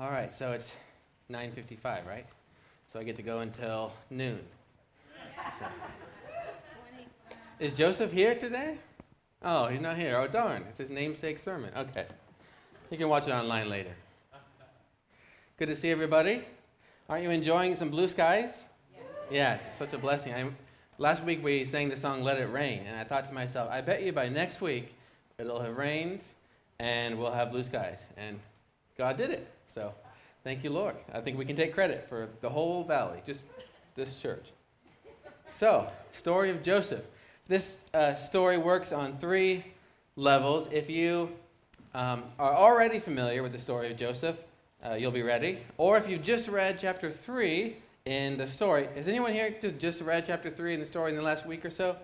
All right, so it's 9:55, right? So I get to go until noon. So- Is Joseph here today? Oh, he's not here. Oh, darn. It's his namesake sermon. Okay. You can watch it online later. Good to see everybody. Aren't you enjoying some blue skies? Yes. Yes, it's such a blessing. I, last week we sang the song Let It Rain, and I thought to myself, I bet you by next week it'll have rained and we'll have blue skies. And God did it. So thank you, Lord. I think we can take credit for the whole valley, just this church. So, story of Joseph. This uh, story works on three levels. If you um, are already familiar with the story of Joseph, uh, you'll be ready. Or if you've just read chapter 3 in the story, has anyone here just, just read chapter 3 in the story in the last week or so?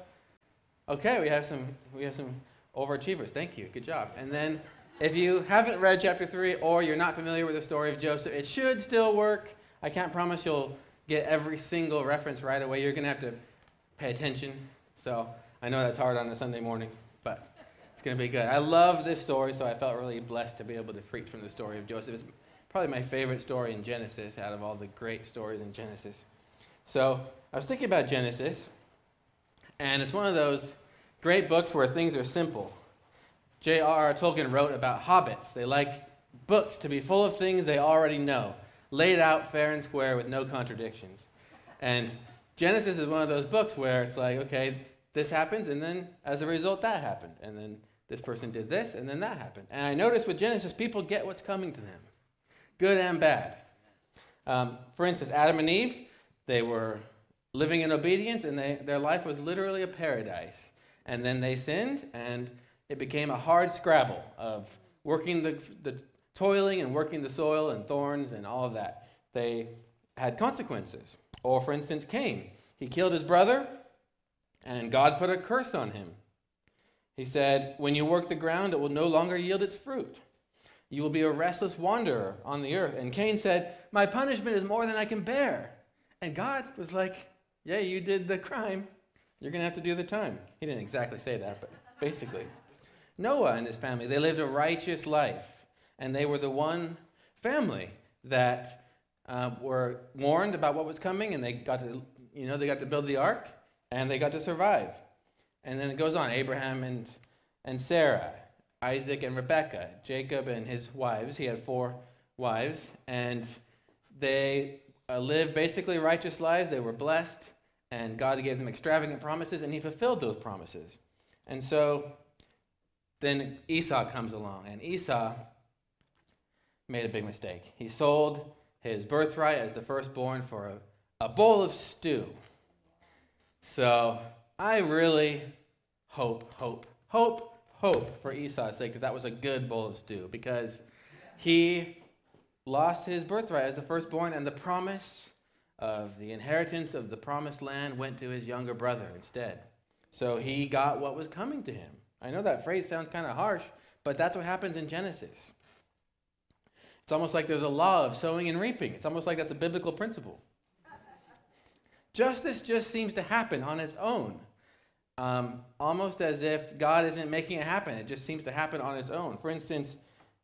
Okay, we have some we have some overachievers. Thank you. Good job. And then if you haven't read chapter 3 or you're not familiar with the story of Joseph, it should still work. I can't promise you'll get every single reference right away. You're going to have to pay attention so I know that's hard on a Sunday morning, but it's going to be good. I love this story, so I felt really blessed to be able to preach from the story of Joseph. It's probably my favorite story in Genesis out of all the great stories in Genesis. So I was thinking about Genesis, and it's one of those great books where things are simple. J.R.R. Tolkien wrote about hobbits. They like books to be full of things they already know, laid out fair and square with no contradictions. And Genesis is one of those books where it's like, okay, this happens, and then as a result, that happened. And then this person did this, and then that happened. And I notice with Genesis, people get what's coming to them, good and bad. Um, for instance, Adam and Eve, they were living in obedience, and they, their life was literally a paradise. And then they sinned, and it became a hard scrabble of working the, the toiling and working the soil and thorns and all of that. They had consequences. Or, for instance, Cain. He killed his brother, and God put a curse on him. He said, When you work the ground, it will no longer yield its fruit. You will be a restless wanderer on the earth. And Cain said, My punishment is more than I can bear. And God was like, Yeah, you did the crime. You're going to have to do the time. He didn't exactly say that, but basically. Noah and his family, they lived a righteous life. And they were the one family that uh, were warned about what was coming, and they got to, you know, they got to build the ark, and they got to survive. And then it goes on: Abraham and and Sarah, Isaac and Rebekah, Jacob and his wives. He had four wives, and they uh, lived basically righteous lives. They were blessed, and God gave them extravagant promises, and He fulfilled those promises. And so then Esau comes along, and Esau made a big mistake. He sold his birthright as the firstborn for a, a bowl of stew. So I really hope, hope, hope, hope for Esau's sake that that was a good bowl of stew because he lost his birthright as the firstborn and the promise of the inheritance of the promised land went to his younger brother instead. So he got what was coming to him. I know that phrase sounds kind of harsh, but that's what happens in Genesis. It's almost like there's a law of sowing and reaping. It's almost like that's a biblical principle. Justice just seems to happen on its own, um, almost as if God isn't making it happen. It just seems to happen on its own. For instance,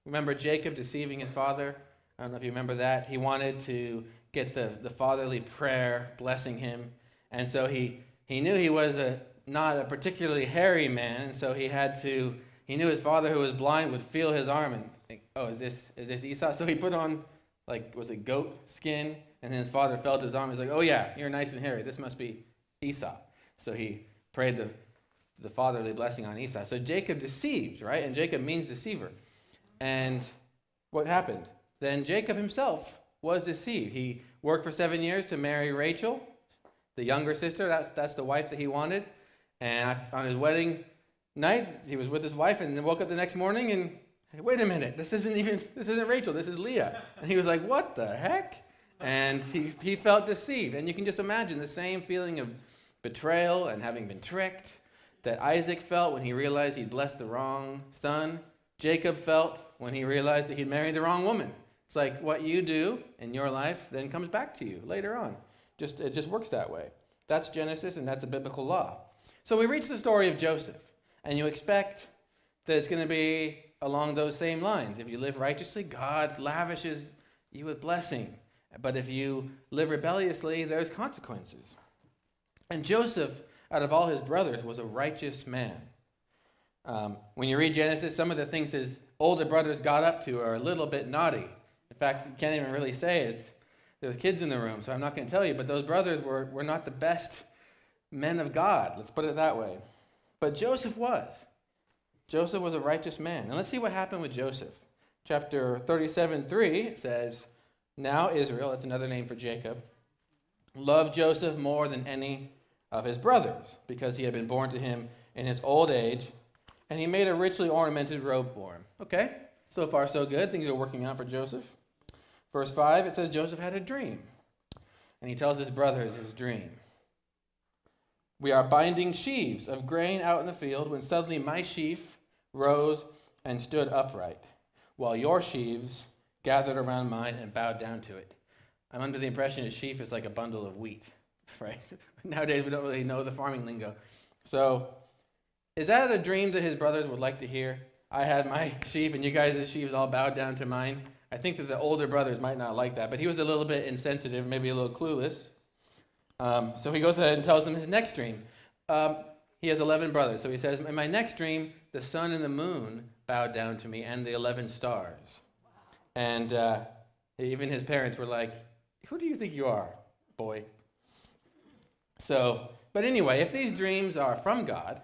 remember Jacob deceiving his father? I don't know if you remember that. He wanted to get the, the fatherly prayer blessing him, and so he, he knew he was a, not a particularly hairy man, so he had to, he knew his father who was blind would feel his arm and think, oh, is this is this Esau? So he put on like was it goat skin, and then his father felt his arm. He's like, oh yeah, you're nice and hairy. This must be Esau. So he prayed the the fatherly blessing on Esau. So Jacob deceived, right? And Jacob means deceiver. And what happened? Then Jacob himself was deceived. He worked for seven years to marry Rachel, the younger sister. That's that's the wife that he wanted. And on his wedding night, he was with his wife, and then woke up the next morning and Hey, wait a minute, this isn't even, this isn't Rachel, this is Leah. And he was like, what the heck? And he, he felt deceived. And you can just imagine the same feeling of betrayal and having been tricked that Isaac felt when he realized he'd blessed the wrong son. Jacob felt when he realized that he'd married the wrong woman. It's like what you do in your life then comes back to you later on. Just, it just works that way. That's Genesis, and that's a biblical law. So we reach the story of Joseph, and you expect that it's going to be along those same lines. If you live righteously, God lavishes you with blessing. But if you live rebelliously, there's consequences. And Joseph, out of all his brothers, was a righteous man. Um, when you read Genesis, some of the things his older brothers got up to are a little bit naughty. In fact, you can't even really say it's there's kids in the room, so I'm not going to tell you, but those brothers were, were not the best men of God. Let's put it that way. But Joseph was. Joseph was a righteous man. And let's see what happened with Joseph. Chapter 37 3, it says, Now Israel, that's another name for Jacob, loved Joseph more than any of his brothers, because he had been born to him in his old age, and he made a richly ornamented robe for him. Okay, so far so good. Things are working out for Joseph. Verse 5, it says Joseph had a dream. And he tells his brothers his dream. We are binding sheaves of grain out in the field when suddenly my sheaf rose and stood upright, while your sheaves gathered around mine and bowed down to it. I'm under the impression a sheaf is like a bundle of wheat, right? Nowadays we don't really know the farming lingo. So, is that a dream that his brothers would like to hear? I had my sheaf and you guys' sheaves all bowed down to mine. I think that the older brothers might not like that, but he was a little bit insensitive, maybe a little clueless. Um, so he goes ahead and tells them his next dream. Um, he has 11 brothers. So he says, In my next dream, the sun and the moon bowed down to me, and the 11 stars. And uh, even his parents were like, Who do you think you are, boy? So, but anyway, if these dreams are from God,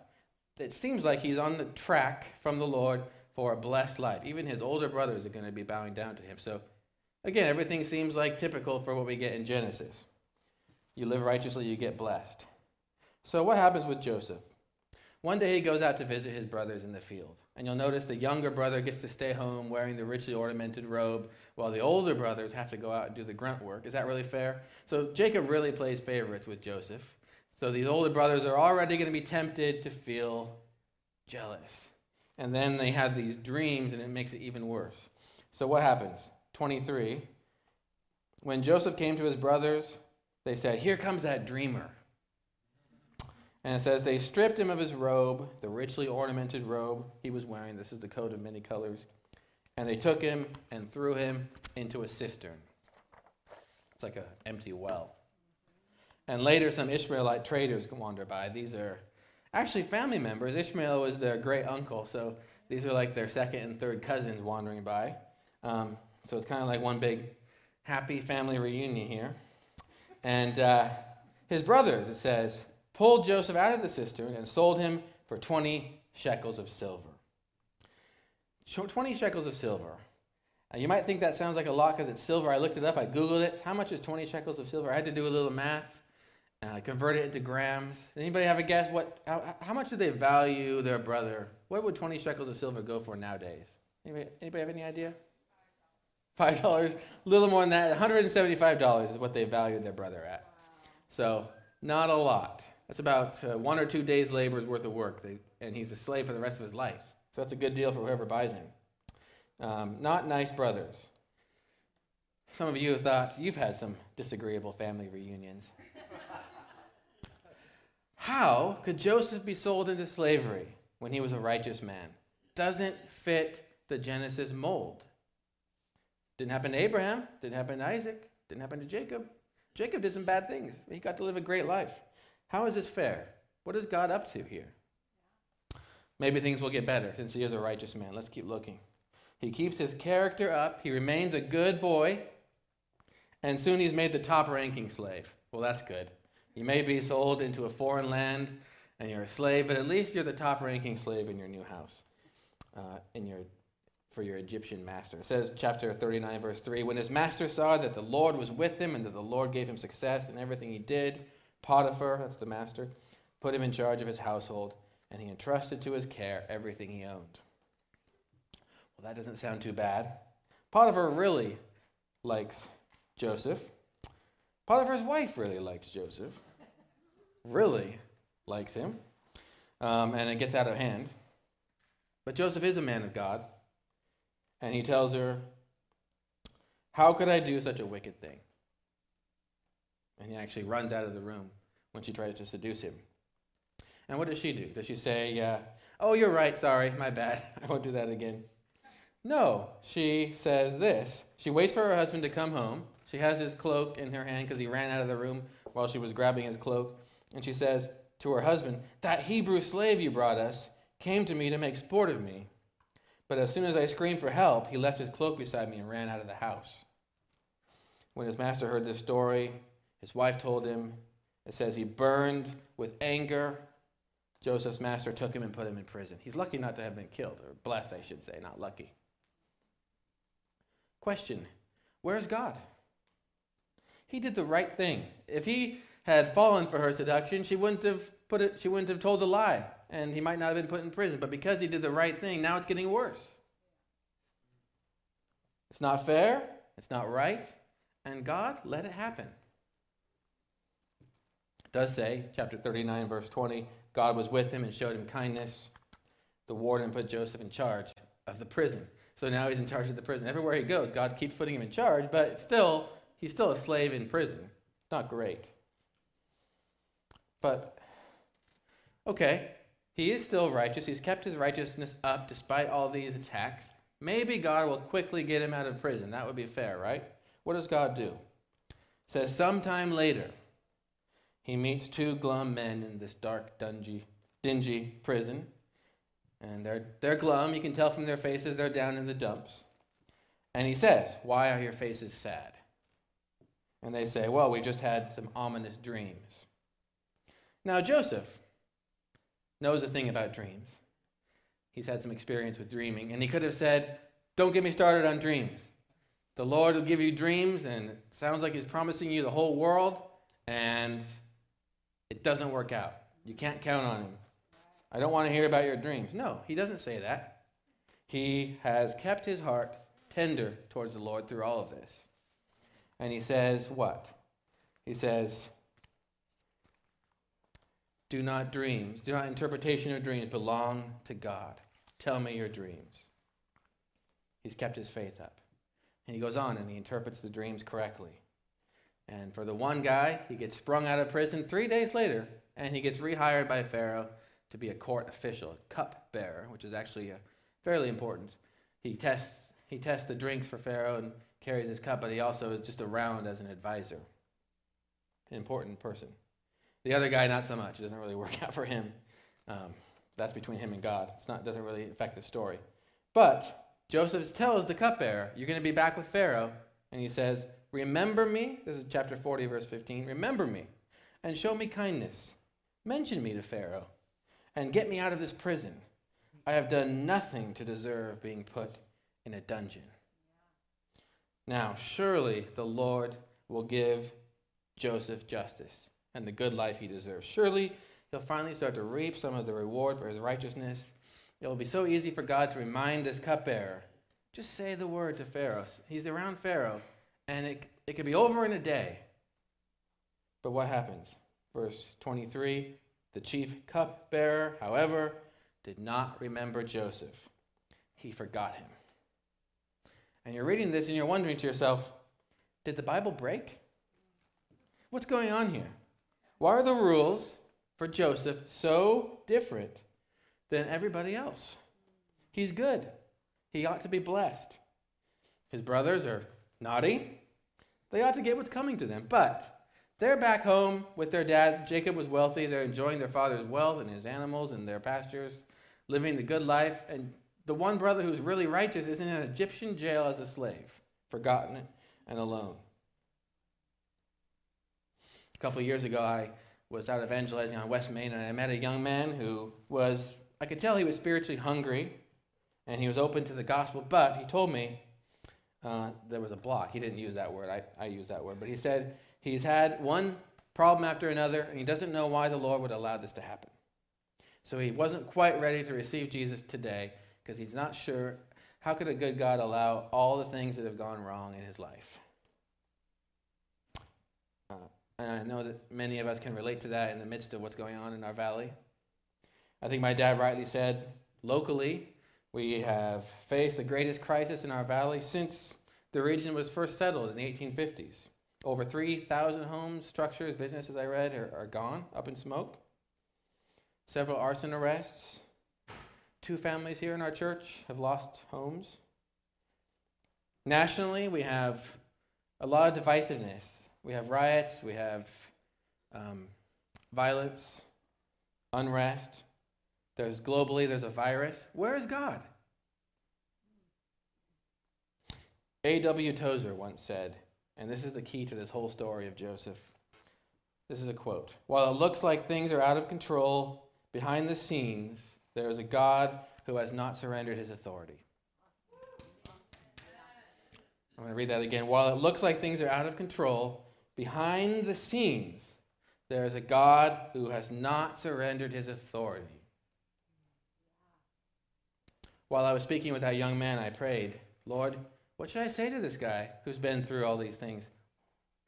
it seems like he's on the track from the Lord for a blessed life. Even his older brothers are going to be bowing down to him. So, again, everything seems like typical for what we get in Genesis. You live righteously, you get blessed. So, what happens with Joseph? One day he goes out to visit his brothers in the field. And you'll notice the younger brother gets to stay home wearing the richly ornamented robe, while the older brothers have to go out and do the grunt work. Is that really fair? So Jacob really plays favorites with Joseph. So these older brothers are already going to be tempted to feel jealous. And then they have these dreams, and it makes it even worse. So what happens? 23. When Joseph came to his brothers, they said, Here comes that dreamer. And it says, They stripped him of his robe, the richly ornamented robe he was wearing. This is the coat of many colors. And they took him and threw him into a cistern. It's like an empty well. And later, some Ishmaelite traders wander by. These are actually family members. Ishmael was their great uncle, so these are like their second and third cousins wandering by. Um, so it's kind of like one big happy family reunion here. And uh, his brothers, it says, pulled Joseph out of the cistern and sold him for 20 shekels of silver. 20 shekels of silver. you might think that sounds like a lot because it's silver. I looked it up, I Googled it. How much is 20 shekels of silver? I had to do a little math uh, convert it into grams. Anybody have a guess? What? How, how much do they value their brother? What would 20 shekels of silver go for nowadays? Anybody, anybody have any idea? Five dollars, a little more than that. $175 is what they valued their brother at. So not a lot. That's about uh, one or two days' labor's worth of work, they, and he's a slave for the rest of his life. So that's a good deal for whoever buys him. Um, not nice brothers. Some of you have thought you've had some disagreeable family reunions. How could Joseph be sold into slavery when he was a righteous man? Doesn't fit the Genesis mold. Didn't happen to Abraham, didn't happen to Isaac, didn't happen to Jacob. Jacob did some bad things. He got to live a great life. How is this fair? What is God up to here? Maybe things will get better since he is a righteous man. Let's keep looking. He keeps his character up, he remains a good boy, and soon he's made the top ranking slave. Well, that's good. You may be sold into a foreign land and you're a slave, but at least you're the top ranking slave in your new house, uh, in your, for your Egyptian master. It says, chapter 39, verse 3 When his master saw that the Lord was with him and that the Lord gave him success in everything he did, Potiphar, that's the master, put him in charge of his household, and he entrusted to his care everything he owned. Well, that doesn't sound too bad. Potiphar really likes Joseph. Potiphar's wife really likes Joseph really likes him, um, and it gets out of hand. But Joseph is a man of God, and he tells her, How could I do such a wicked thing? And he actually runs out of the room when she tries to seduce him. And what does she do? Does she say, uh, Oh, you're right, sorry, my bad, I won't do that again? No, she says this She waits for her husband to come home. She has his cloak in her hand because he ran out of the room while she was grabbing his cloak. And she says to her husband, That Hebrew slave you brought us came to me to make sport of me. But as soon as I screamed for help, he left his cloak beside me and ran out of the house. When his master heard this story, his wife told him, it says he burned with anger. Joseph's master took him and put him in prison. He's lucky not to have been killed, or blessed, I should say, not lucky. Question Where's God? He did the right thing. If he had fallen for her seduction, she wouldn't have put it, she wouldn't have told a lie, and he might not have been put in prison. But because he did the right thing, now it's getting worse. It's not fair, it's not right, and God let it happen. It does say, chapter 39, verse 20, God was with him and showed him kindness. The warden put Joseph in charge of the prison. So now he's in charge of the prison. Everywhere he goes, God keeps putting him in charge, but still, he's still a slave in prison. Not great. But, okay, he is still righteous. He's kept his righteousness up despite all these attacks. Maybe God will quickly get him out of prison. That would be fair, right? What does God do? It says, sometime later, he meets two glum men in this dark, dungy, dingy prison. And they're, they're glum. You can tell from their faces they're down in the dumps. And he says, Why are your faces sad? And they say, Well, we just had some ominous dreams. Now, Joseph knows a thing about dreams. He's had some experience with dreaming. And he could have said, Don't get me started on dreams. The Lord will give you dreams, and it sounds like He's promising you the whole world, and it doesn't work out. You can't count on Him. I don't want to hear about your dreams. No, he doesn't say that. He has kept his heart tender towards the Lord through all of this. And he says, what? He says, do not dreams, do not interpretation of dreams belong to God. Tell me your dreams. He's kept his faith up. And he goes on and he interprets the dreams correctly. And for the one guy, he gets sprung out of prison three days later, and he gets rehired by Pharaoh to be a court official, a cup bearer, which is actually uh, fairly important. He tests, he tests the drinks for Pharaoh and carries his cup, but he also is just around as an advisor, an important person. The other guy, not so much. It doesn't really work out for him. Um, that's between him and God. It's not doesn't really affect the story. But Joseph tells the cupbearer, "You're going to be back with Pharaoh," and he says, "Remember me." This is chapter 40, verse 15. Remember me, and show me kindness. Mention me to Pharaoh and get me out of this prison. I have done nothing to deserve being put in a dungeon. Now, surely the Lord will give Joseph justice and the good life he deserves. Surely he'll finally start to reap some of the reward for his righteousness. It will be so easy for God to remind this cupbearer just say the word to Pharaoh. He's around Pharaoh, and it, it could be over in a day. But what happens? Verse 23 the chief cupbearer, however, did not remember Joseph. He forgot him. And you're reading this and you're wondering to yourself, did the Bible break? What's going on here? Why are the rules for Joseph so different than everybody else? He's good. He ought to be blessed. His brothers are naughty. They ought to get what's coming to them. But they're back home with their dad. Jacob was wealthy. They're enjoying their father's wealth and his animals and their pastures, living the good life. And the one brother who's really righteous is in an Egyptian jail as a slave, forgotten and alone. A couple years ago, I was out evangelizing on West Main, and I met a young man who was, I could tell he was spiritually hungry, and he was open to the gospel, but he told me uh, there was a block. He didn't use that word, I, I use that word, but he said He's had one problem after another, and he doesn't know why the Lord would allow this to happen. So he wasn't quite ready to receive Jesus today because he's not sure how could a good God allow all the things that have gone wrong in his life. And I know that many of us can relate to that in the midst of what's going on in our valley. I think my dad rightly said locally, we have faced the greatest crisis in our valley since the region was first settled in the 1850s. Over 3,000 homes, structures, businesses I read are, are gone, up in smoke. Several arson arrests. Two families here in our church have lost homes. Nationally, we have a lot of divisiveness. We have riots, we have um, violence, unrest. There's globally, there's a virus. Where is God? A.W. Tozer once said, and this is the key to this whole story of Joseph. This is a quote While it looks like things are out of control, behind the scenes, there is a God who has not surrendered his authority. I'm going to read that again. While it looks like things are out of control, behind the scenes, there is a God who has not surrendered his authority. While I was speaking with that young man, I prayed, Lord, what should I say to this guy who's been through all these things?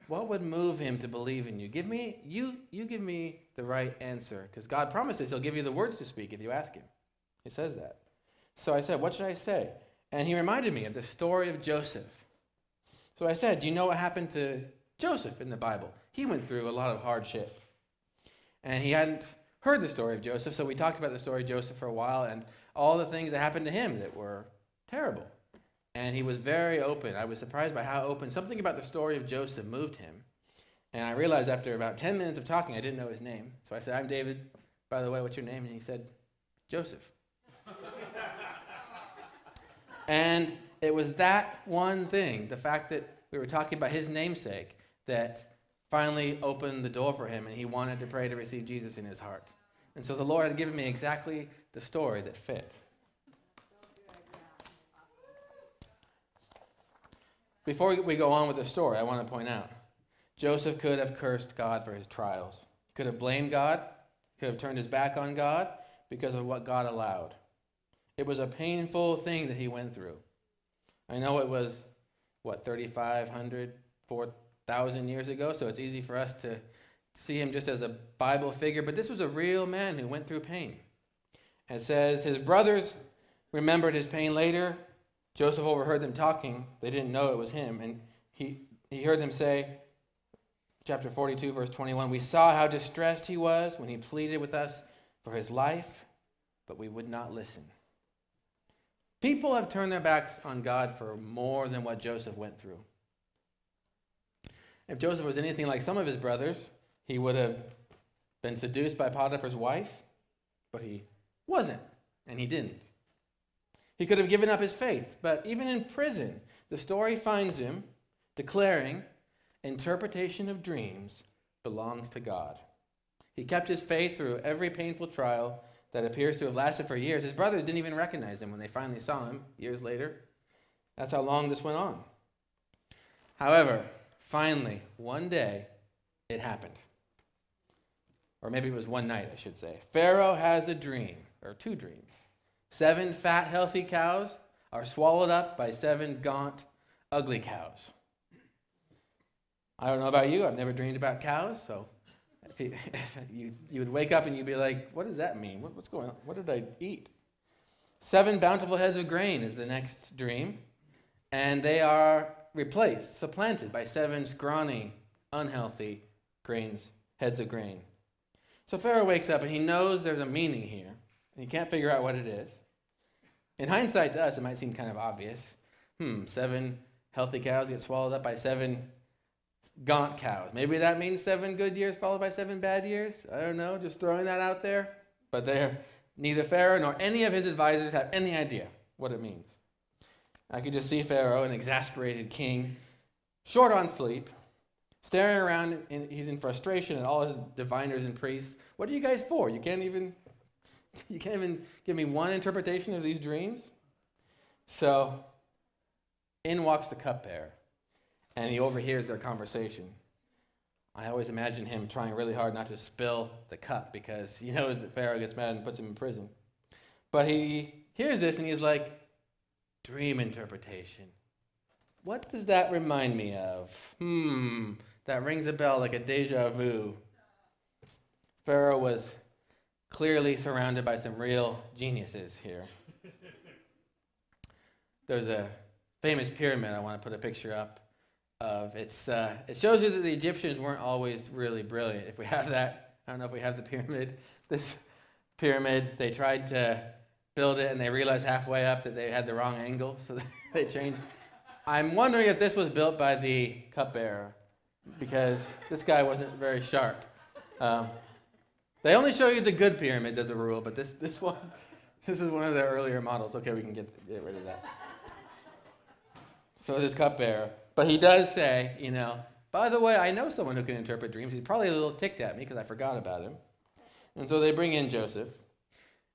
What would move him to believe in you? Give me you you give me the right answer because God promises he'll give you the words to speak if you ask him. He says that. So I said, "What should I say?" And he reminded me of the story of Joseph. So I said, "Do you know what happened to Joseph in the Bible? He went through a lot of hardship. And he hadn't heard the story of Joseph, so we talked about the story of Joseph for a while and all the things that happened to him that were terrible. And he was very open. I was surprised by how open. Something about the story of Joseph moved him. And I realized after about 10 minutes of talking, I didn't know his name. So I said, I'm David. By the way, what's your name? And he said, Joseph. and it was that one thing, the fact that we were talking about his namesake, that finally opened the door for him and he wanted to pray to receive Jesus in his heart. And so the Lord had given me exactly the story that fit. Before we go on with the story, I want to point out Joseph could have cursed God for his trials, could have blamed God, could have turned his back on God because of what God allowed. It was a painful thing that he went through. I know it was, what, 3,500, 4,000 years ago, so it's easy for us to see him just as a Bible figure, but this was a real man who went through pain. It says his brothers remembered his pain later. Joseph overheard them talking. They didn't know it was him. And he, he heard them say, chapter 42, verse 21, We saw how distressed he was when he pleaded with us for his life, but we would not listen. People have turned their backs on God for more than what Joseph went through. If Joseph was anything like some of his brothers, he would have been seduced by Potiphar's wife, but he wasn't, and he didn't. He could have given up his faith, but even in prison, the story finds him declaring interpretation of dreams belongs to God. He kept his faith through every painful trial that appears to have lasted for years. His brothers didn't even recognize him when they finally saw him years later. That's how long this went on. However, finally, one day, it happened. Or maybe it was one night, I should say. Pharaoh has a dream or two dreams. Seven fat, healthy cows are swallowed up by seven gaunt, ugly cows. I don't know about you, I've never dreamed about cows, so if you, if you, you would wake up and you'd be like, what does that mean? What, what's going on? What did I eat? Seven bountiful heads of grain is the next dream, and they are replaced, supplanted by seven scrawny, unhealthy grains, heads of grain. So Pharaoh wakes up and he knows there's a meaning here. And he can't figure out what it is. In hindsight to us, it might seem kind of obvious. Hmm, seven healthy cows get swallowed up by seven gaunt cows. Maybe that means seven good years followed by seven bad years. I don't know, just throwing that out there. But neither Pharaoh nor any of his advisors have any idea what it means. I could just see Pharaoh, an exasperated king, short on sleep, staring around. In, he's in frustration at all his diviners and priests. What are you guys for? You can't even You can't even give me one interpretation of these dreams? So, in walks the cupbearer, and he overhears their conversation. I always imagine him trying really hard not to spill the cup because he knows that Pharaoh gets mad and puts him in prison. But he hears this and he's like, Dream interpretation. What does that remind me of? Hmm, that rings a bell like a deja vu. Pharaoh was clearly surrounded by some real geniuses here. There's a famous pyramid I want to put a picture up of. It's, uh, it shows you that the Egyptians weren't always really brilliant. If we have that, I don't know if we have the pyramid. This pyramid, they tried to build it and they realized halfway up that they had the wrong angle, so they changed, I'm wondering if this was built by the cupbearer because this guy wasn't very sharp. Um, they only show you the good pyramids as a rule, but this, this one, this is one of their earlier models. Okay, we can get, get rid of that. So this cupbearer. But he does say, you know, by the way, I know someone who can interpret dreams. He's probably a little ticked at me because I forgot about him. And so they bring in Joseph.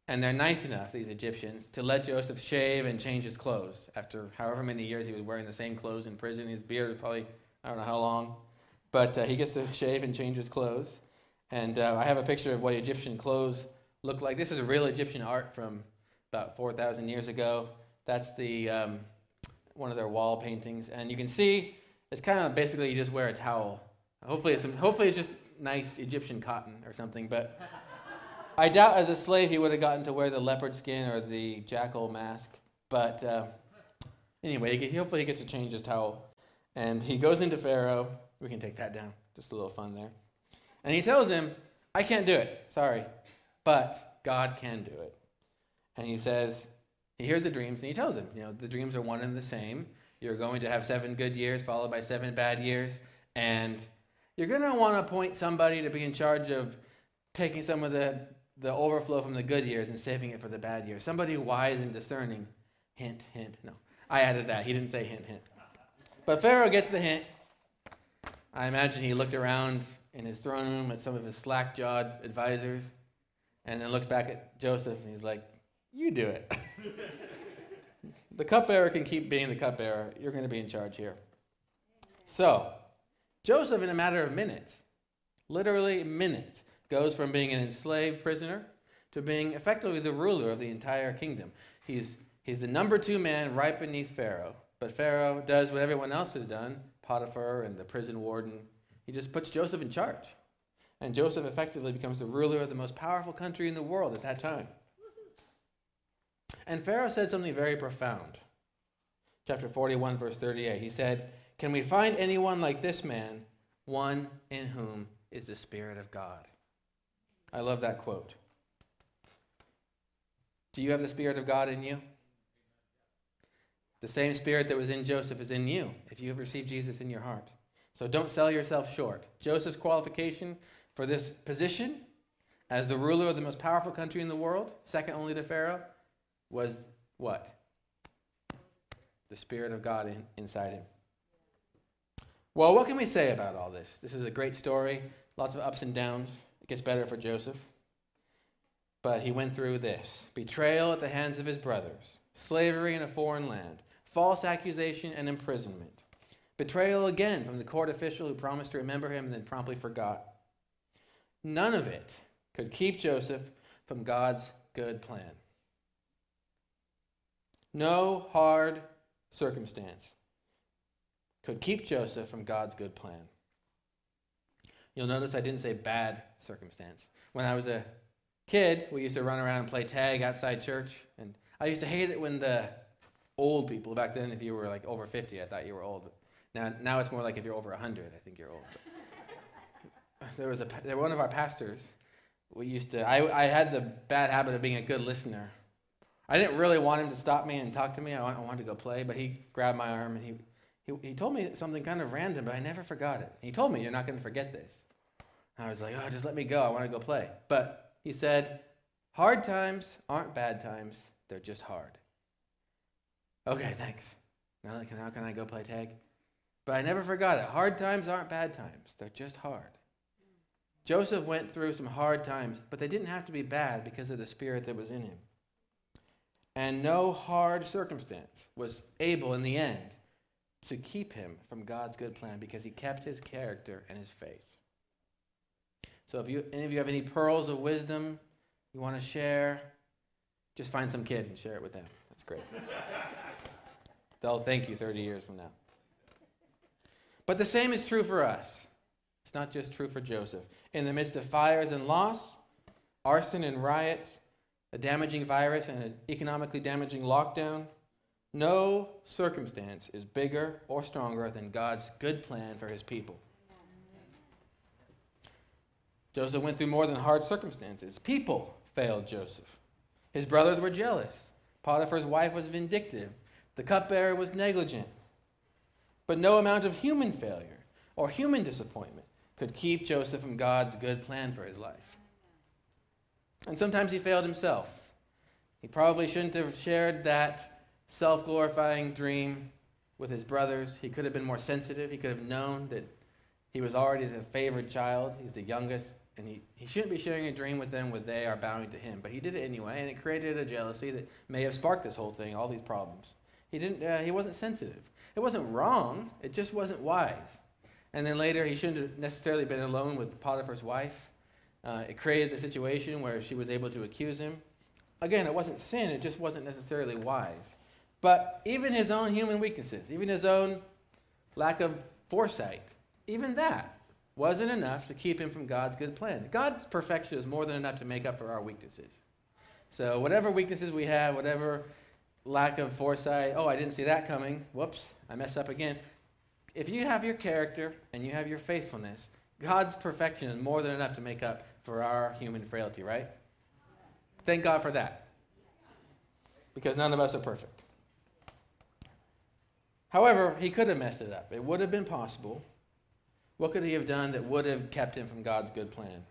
And they're nice enough, these Egyptians, to let Joseph shave and change his clothes. After however many years he was wearing the same clothes in prison, his beard was probably, I don't know how long. But uh, he gets to shave and change his clothes. And uh, I have a picture of what Egyptian clothes look like. This is real Egyptian art from about 4,000 years ago. That's the, um, one of their wall paintings. And you can see it's kind of basically you just wear a towel. Hopefully it's, some, hopefully it's just nice Egyptian cotton or something. But I doubt as a slave he would have gotten to wear the leopard skin or the jackal mask. But uh, anyway, hopefully he gets to change his towel. And he goes into Pharaoh. We can take that down. Just a little fun there. And he tells him, I can't do it. Sorry. But God can do it. And he says, he hears the dreams and he tells him, you know, the dreams are one and the same. You're going to have seven good years followed by seven bad years. And you're going to want to appoint somebody to be in charge of taking some of the the overflow from the good years and saving it for the bad years. Somebody wise and discerning. Hint, hint. No, I added that. He didn't say hint, hint. But Pharaoh gets the hint. I imagine he looked around in his throne room at some of his slack jawed advisors and then looks back at Joseph and he's like, You do it. the cupbearer can keep being the cupbearer. You're going to be in charge here. So, Joseph, in a matter of minutes, literally minutes, goes from being an enslaved prisoner to being effectively the ruler of the entire kingdom. He's, he's the number two man right beneath Pharaoh. But Pharaoh does what everyone else has done Potiphar and the prison warden. He just puts Joseph in charge. And Joseph effectively becomes the ruler of the most powerful country in the world at that time. And Pharaoh said something very profound. Chapter 41, verse 38. He said, Can we find anyone like this man, one in whom is the Spirit of God? I love that quote. Do you have the Spirit of God in you? The same Spirit that was in Joseph is in you if you have received Jesus in your heart. So don't sell yourself short. Joseph's qualification for this position as the ruler of the most powerful country in the world, second only to Pharaoh, was what? The Spirit of God in, inside him. Well, what can we say about all this? This is a great story, lots of ups and downs. It gets better for Joseph. But he went through this betrayal at the hands of his brothers, slavery in a foreign land, false accusation and imprisonment, betrayal again from the court official who promised to remember him and then promptly forgot. None of it could keep Joseph from God's good plan. No hard circumstance could keep Joseph from God's good plan. You'll notice I didn't say bad circumstance. When I was a kid, we used to run around and play tag outside church. And I used to hate it when the old people, back then, if you were like over 50, I thought you were old. Now, now it's more like if you're over 100, I think you're old. there was a, there, one of our pastors, we used to, I, I had the bad habit of being a good listener. I didn't really want him to stop me and talk to me. I wanted to go play, but he grabbed my arm and he he, he told me something kind of random, but I never forgot it. He told me, You're not going to forget this. I was like, Oh, just let me go. I want to go play. But he said, Hard times aren't bad times, they're just hard. Okay, thanks. Now can, how can I go play tag? But I never forgot it. Hard times aren't bad times, they're just hard. Joseph went through some hard times, but they didn't have to be bad because of the spirit that was in him. And no hard circumstance was able in the end to keep him from God's good plan because he kept his character and his faith. So if you any of you have any pearls of wisdom you want to share, just find some kid and share it with them. That's great. They'll thank you 30 years from now. But the same is true for us. It's not just true for Joseph. In the midst of fires and loss, arson and riots, a damaging virus and an economically damaging lockdown, no circumstance is bigger or stronger than God's good plan for his people. Joseph went through more than hard circumstances. People failed Joseph. His brothers were jealous. Potiphar's wife was vindictive. The cupbearer was negligent. But no amount of human failure or human disappointment could keep Joseph from God's good plan for his life. And sometimes he failed himself. He probably shouldn't have shared that self glorifying dream with his brothers. He could have been more sensitive. He could have known that he was already the favored child. He's the youngest. And he, he shouldn't be sharing a dream with them where they are bowing to him. But he did it anyway, and it created a jealousy that may have sparked this whole thing, all these problems. He, didn't, uh, he wasn't sensitive. It wasn't wrong, it just wasn't wise. And then later, he shouldn't have necessarily been alone with Potiphar's wife. Uh, it created the situation where she was able to accuse him. Again, it wasn't sin, it just wasn't necessarily wise. But even his own human weaknesses, even his own lack of foresight, even that wasn't enough to keep him from God's good plan. God's perfection is more than enough to make up for our weaknesses. So, whatever weaknesses we have, whatever lack of foresight, oh, I didn't see that coming, whoops, I messed up again. If you have your character and you have your faithfulness, God's perfection is more than enough to make up for our human frailty, right? Thank God for that. Because none of us are perfect. However, he could have messed it up. It would have been possible. What could he have done that would have kept him from God's good plan?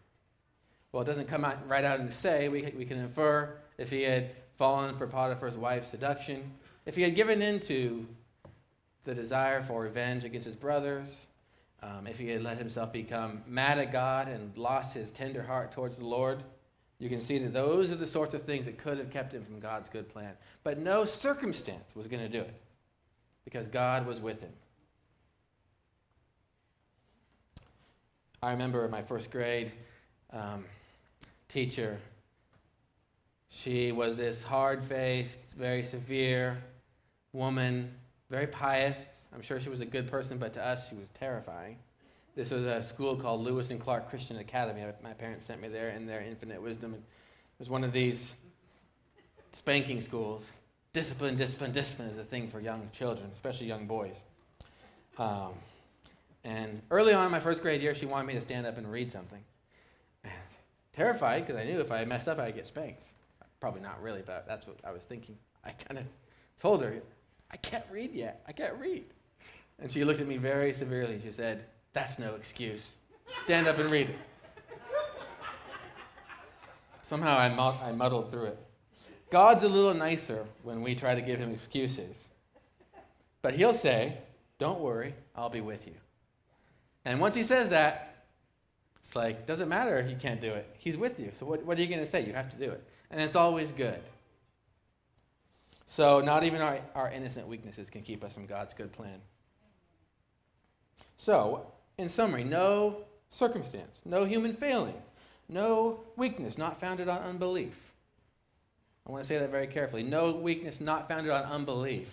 Well, it doesn't come out right out and say. We, we can infer if he had fallen for Potiphar's wife's seduction, if he had given in to the desire for revenge against his brothers, um, if he had let himself become mad at God and lost his tender heart towards the Lord, you can see that those are the sorts of things that could have kept him from God's good plan. But no circumstance was going to do it because God was with him. I remember my first grade um, teacher. She was this hard faced, very severe woman, very pious. I'm sure she was a good person, but to us, she was terrifying. This was a school called Lewis and Clark Christian Academy. My parents sent me there in their infinite wisdom. It was one of these spanking schools. Discipline, discipline, discipline is a thing for young children, especially young boys. Um, and early on in my first grade year, she wanted me to stand up and read something. And terrified because I knew if I messed up, I'd get spanked. Probably not really, but that's what I was thinking. I kind of told her, I can't read yet. I can't read. And she looked at me very severely. She said, That's no excuse. Stand up and read it. Somehow I, I muddled through it. God's a little nicer when we try to give him excuses. But he'll say, Don't worry, I'll be with you. And once he says that, it's like, doesn't matter if you can't do it. He's with you. So what, what are you going to say? You have to do it. And it's always good. So not even our, our innocent weaknesses can keep us from God's good plan. So, in summary, no circumstance, no human failing, no weakness not founded on unbelief. I want to say that very carefully. No weakness not founded on unbelief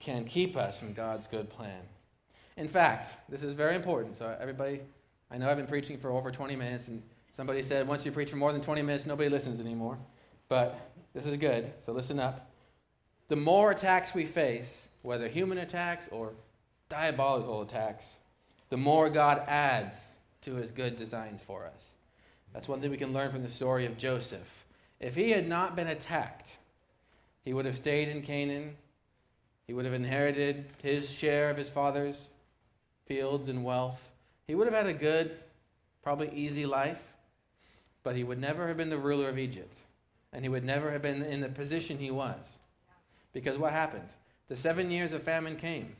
can keep us from God's good plan. In fact, this is very important. So, everybody, I know I've been preaching for over 20 minutes, and somebody said once you preach for more than 20 minutes, nobody listens anymore. But this is good, so listen up. The more attacks we face, whether human attacks or diabolical attacks, the more God adds to his good designs for us. That's one thing we can learn from the story of Joseph. If he had not been attacked, he would have stayed in Canaan. He would have inherited his share of his father's fields and wealth. He would have had a good, probably easy life, but he would never have been the ruler of Egypt. And he would never have been in the position he was. Because what happened? The seven years of famine came.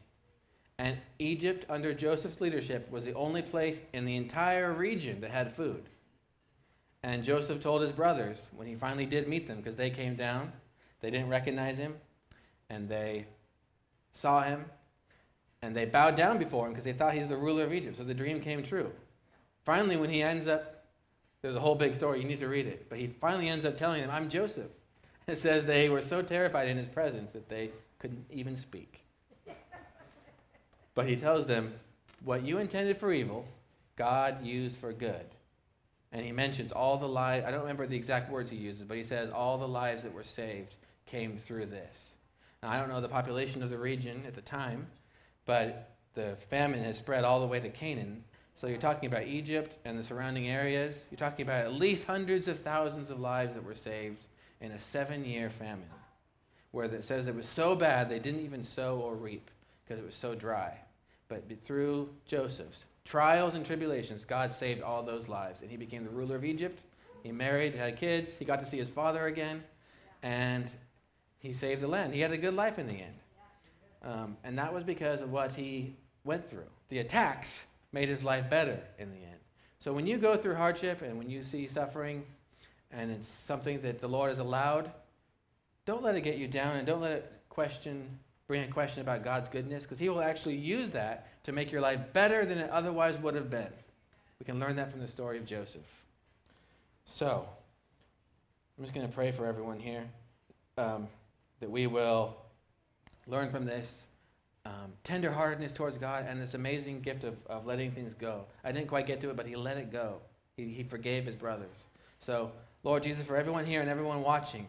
And Egypt, under Joseph's leadership, was the only place in the entire region that had food. And Joseph told his brothers when he finally did meet them, because they came down, they didn't recognize him, and they saw him, and they bowed down before him because they thought he's the ruler of Egypt. So the dream came true. Finally, when he ends up, there's a whole big story, you need to read it, but he finally ends up telling them, I'm Joseph. It says they were so terrified in his presence that they couldn't even speak. But he tells them, What you intended for evil, God used for good. And he mentions all the lives, I don't remember the exact words he uses, but he says all the lives that were saved came through this. Now, I don't know the population of the region at the time, but the famine has spread all the way to Canaan. So you're talking about Egypt and the surrounding areas. You're talking about at least hundreds of thousands of lives that were saved in a seven year famine, where it says it was so bad they didn't even sow or reap because it was so dry. But through Joseph's trials and tribulations, God saved all those lives. And he became the ruler of Egypt. He married, had kids. He got to see his father again. And he saved the land. He had a good life in the end. Um, and that was because of what he went through. The attacks made his life better in the end. So when you go through hardship and when you see suffering and it's something that the Lord has allowed, don't let it get you down and don't let it question, bring a question about God's goodness because he will actually use that to make your life better than it otherwise would have been. We can learn that from the story of Joseph. So, I'm just going to pray for everyone here um, that we will learn from this um, tenderheartedness towards God and this amazing gift of, of letting things go. I didn't quite get to it, but he let it go. He, he forgave his brothers. So, Lord Jesus, for everyone here and everyone watching,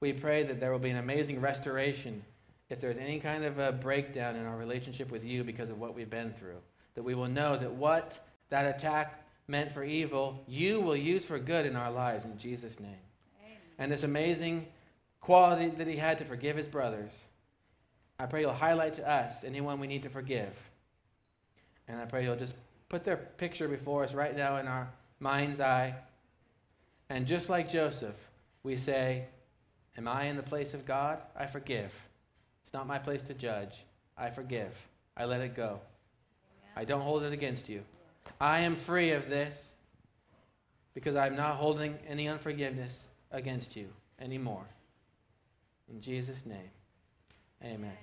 we pray that there will be an amazing restoration if there's any kind of a breakdown in our relationship with you because of what we've been through. That we will know that what that attack meant for evil, you will use for good in our lives in Jesus' name. Amen. And this amazing quality that he had to forgive his brothers I pray you'll highlight to us anyone we need to forgive. And I pray you'll just put their picture before us right now in our mind's eye. And just like Joseph, we say, Am I in the place of God? I forgive. Not my place to judge. I forgive. I let it go. I don't hold it against you. I am free of this because I'm not holding any unforgiveness against you anymore. In Jesus' name. Amen.